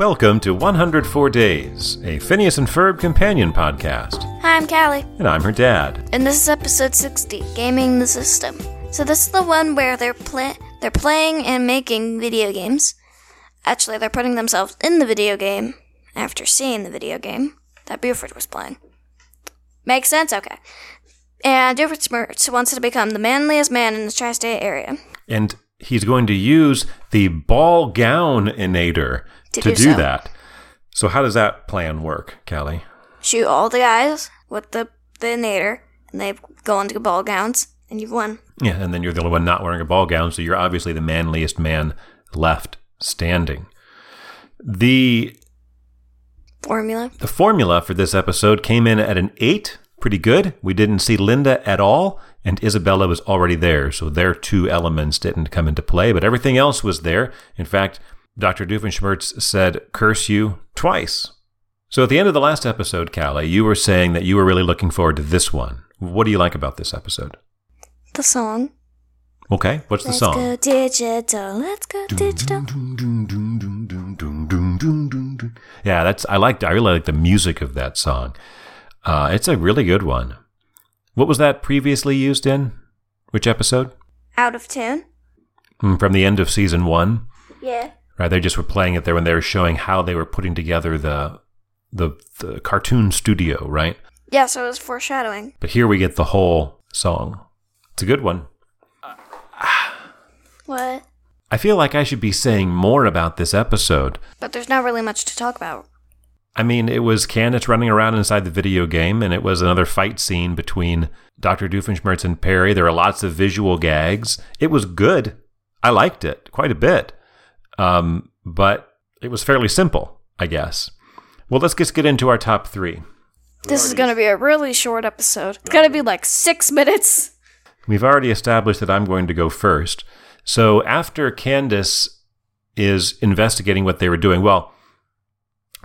Welcome to 104 Days, a Phineas and Ferb companion podcast. Hi, I'm Callie, And I'm her dad. and this is episode 60, Gaming the System. So this is the one where they're they're playing and making video games. Actually, they're putting themselves in the video game after seeing the video game that Buford was playing. Makes sense? Okay. And Doofenshmirtz wants to become the manliest man in the tri-state area. And he's going to use the ball gown inator To to, do do, so. that. So how does that plan work, Callie? Shoot all the guys with the, the nader, and they go into ball gowns, and you've won. Yeah, and then you're the only one not wearing a ball gown, so you're obviously the manliest man left standing. The Formula. The formula for this episode came in at an 8, pretty good. We didn't see Linda at all, and Isabella was already there, so their two elements didn't come into play, but everything else was there. In fact, Dr. Doofenshmirtz said, curse you twice. So at the end of the last episode, Callie, you were saying that you were really looking forward to this one. What do you like about this episode? The song. Okay, what's the song? Let's go digital. Let's go digital. Yeah, that's I liked. I really like the music of that song. Uh, it's a really good one. What was that previously used in? Which episode? Out of Toon. Hmm, From the end of season one. Yeah. Right, they just were playing it there when they were showing how they were putting together the the, the cartoon studio, right? Yeah, so it was foreshadowing. But here we get the whole song. It's a good one. What? I feel like I should be saying more about this episode. But there's not really much to talk about. I mean, it was Candace running around inside the video game, and it was another fight scene between Dr. Doofenshmirtz and Perry. There were lots of visual gags. It was good. I liked it quite a bit. Um, but it was fairly simple, I guess. Well, let's just get into our top three. This is gonna be a really short episode. It's gonna be like six minutes. We've already established that I'm going to go first. So after Candace is investigating what they were doing, well,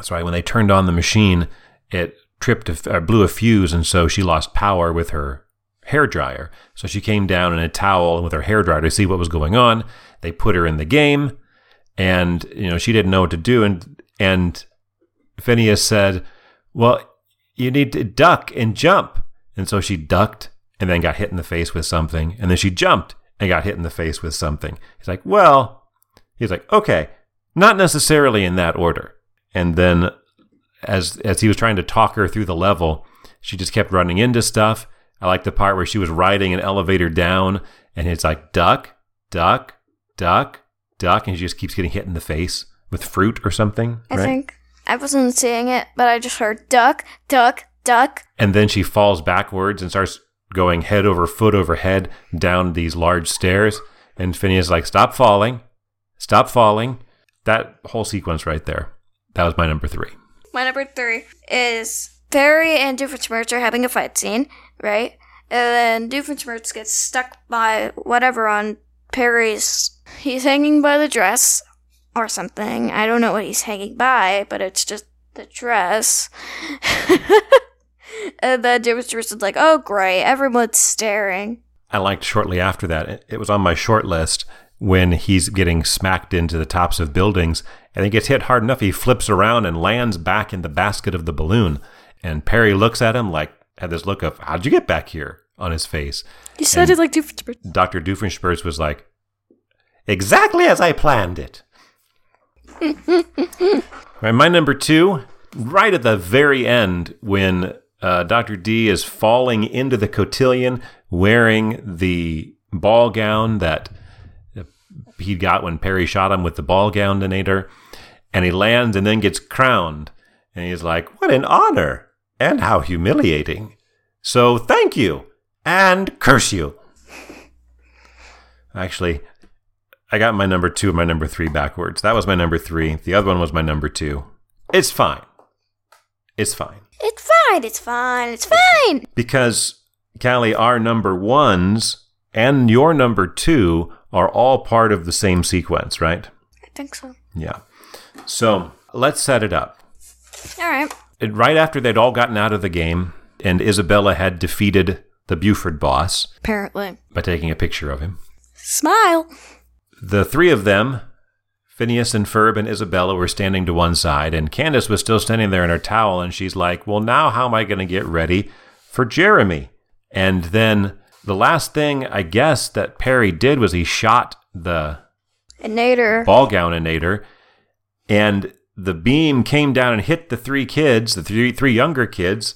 sorry, when they turned on the machine, it tripped, a, uh, blew a fuse, and so she lost power with her hair dryer. So she came down in a towel with her hair dryer to see what was going on. They put her in the game, and you know she didn't know what to do, and and Phineas said, "Well, you need to duck and jump," and so she ducked and then got hit in the face with something, and then she jumped and got hit in the face with something. He's like, "Well," he's like, "Okay, not necessarily in that order," and then as as he was trying to talk her through the level, she just kept running into stuff. I like the part where she was riding an elevator down, and it's like duck, duck, duck, duck, and she just keeps getting hit in the face with fruit or something. I right? think. I wasn't seeing it, but I just heard duck, duck, duck. And then she falls backwards and starts going head over foot over head down these large stairs. And Phineas is like, "Stop falling, stop falling." That whole sequence right there. That was my number three. My number three is Perry and Doofenshmirtz are having a fight scene, right? And then Doofenshmirtz gets stuck by whatever on Perry's. He's hanging by the dress or something. I don't know what he's hanging by, but it's just the dress. and then Doofenshmirtz is like, oh, great, everyone's staring. I liked shortly after that. It was on my short list when he's getting smacked into the tops of buildings and he gets hit hard enough. He flips around and lands back in the basket of the balloon. And Perry looks at him like, had this look of, How'd you get back here on his face? You sounded like Doofenshmirtz. Dr. Doofenshmirtz was like, Exactly as I planned it. right, my number two, right at the very end, when uh, Dr. D is falling into the cotillion wearing the ball gown that he got when Perry shot him with the ball gowninator, and he lands and then gets crowned. And he's like, What an honor! And how humiliating. So thank you and curse you. Actually, I got my number two and my number three backwards. That was my number three. The other one was my number two. It's fine. It's fine. It's fine, it's fine, it's fine. Because, Callie, our number ones and your number two are all part of the same sequence, right? I think so. Yeah. So let's set it up. All right. It- right after they'd all gotten out of the game and Isabella had defeated the Buford boss Apparently. by taking a picture of him, Smile. the three of them, Phineas and Ferb and Isabella were standing to one side, and Candace was still standing there in her towel, and she's like, Well, now how am I going to get ready for Jeremy? And then the last thing I guess that Perry did was he shot the Nader. ball gowninator, and the beam came down and hit the three kids, the three three younger kids,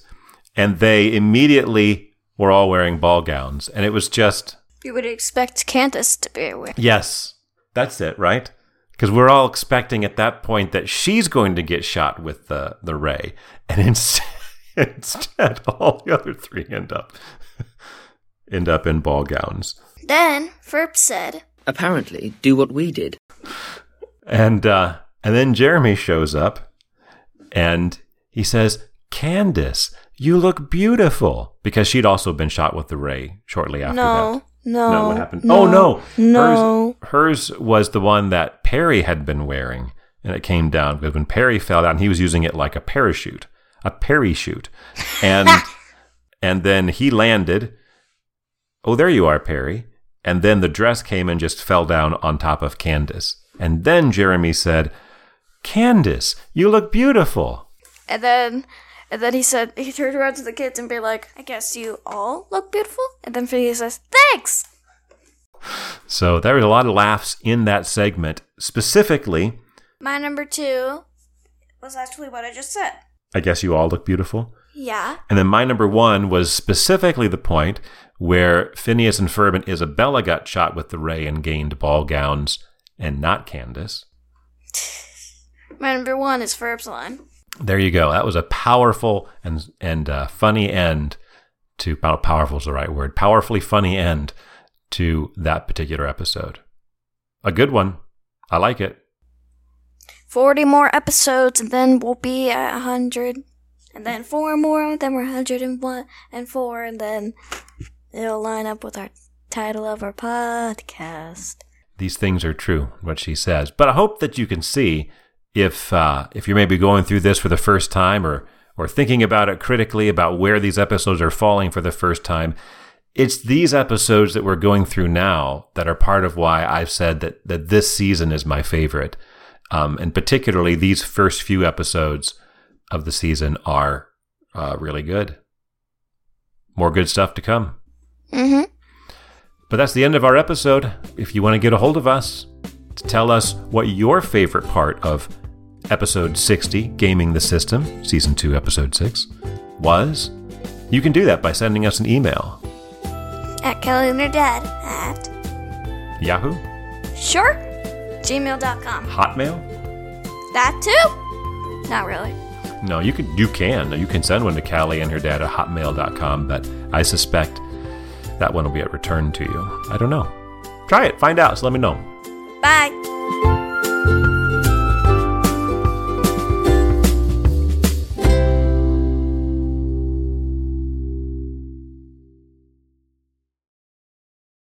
and they immediately were all wearing ball gowns, and it was just You would expect Candace to be aware. yes, that's it, right? Because we're all expecting at that point that she's going to get shot with the the ray, and instead, instead all the other three end up end up in ball gowns. Then Ferb said, Apparently, do what we did. And uh, and then Jeremy shows up, and he says, "Candace, you look beautiful," because she'd also been shot with the ray shortly after No, that. no. No, what happened? no, oh no, No. Hers, hers was the one that Perry had been wearing, and it came down because when Perry fell down, he was using it like a parachute, a parachute, and and then he landed. Oh, there you are, Perry. And then the dress came and just fell down on top of Candace. And then Jeremy said, Candace, you look beautiful. And then, and then he said, he turned around to the kids and be like, I guess you all look beautiful. And then Phineas says, thanks. So there was a lot of laughs in that segment. Specifically, My number two was actually what I just said. I guess you all look beautiful. Yeah. And then my number one was specifically the point where Phineas and Ferb and Isabella got shot with the ray and gained ball gowns, and not Candace. My number one is Ferb's line. There you go. That was a powerful and and uh, funny end to pow- powerful is the right word. Powerfully funny end to that particular episode. A good one. I like it. 40 more episodes, and then we'll be at 100. And then four more, then we're 101 and four, and then it'll line up with our title of our podcast. These things are true, what she says. But I hope that you can see if uh, if you're maybe going through this for the first time or or thinking about it critically about where these episodes are falling for the first time. It's these episodes that we're going through now that are part of why I've said that that this season is my favorite, um, and particularly these first few episodes of the season are uh, really good. More good stuff to come. Mm-hmm. But that's the end of our episode. If you want to get a hold of us to tell us what your favorite part of episode 60, Gaming the System, season 2, episode 6, was, you can do that by sending us an email. At Callie and her dad at Yahoo? sure gmail.com. Hotmail? That too? Not really. No, you can you can. You can send one to Callie and her dad at hotmail.com, but I suspect that one will be returned to you. I don't know. Try it, find out, so let me know. Bye.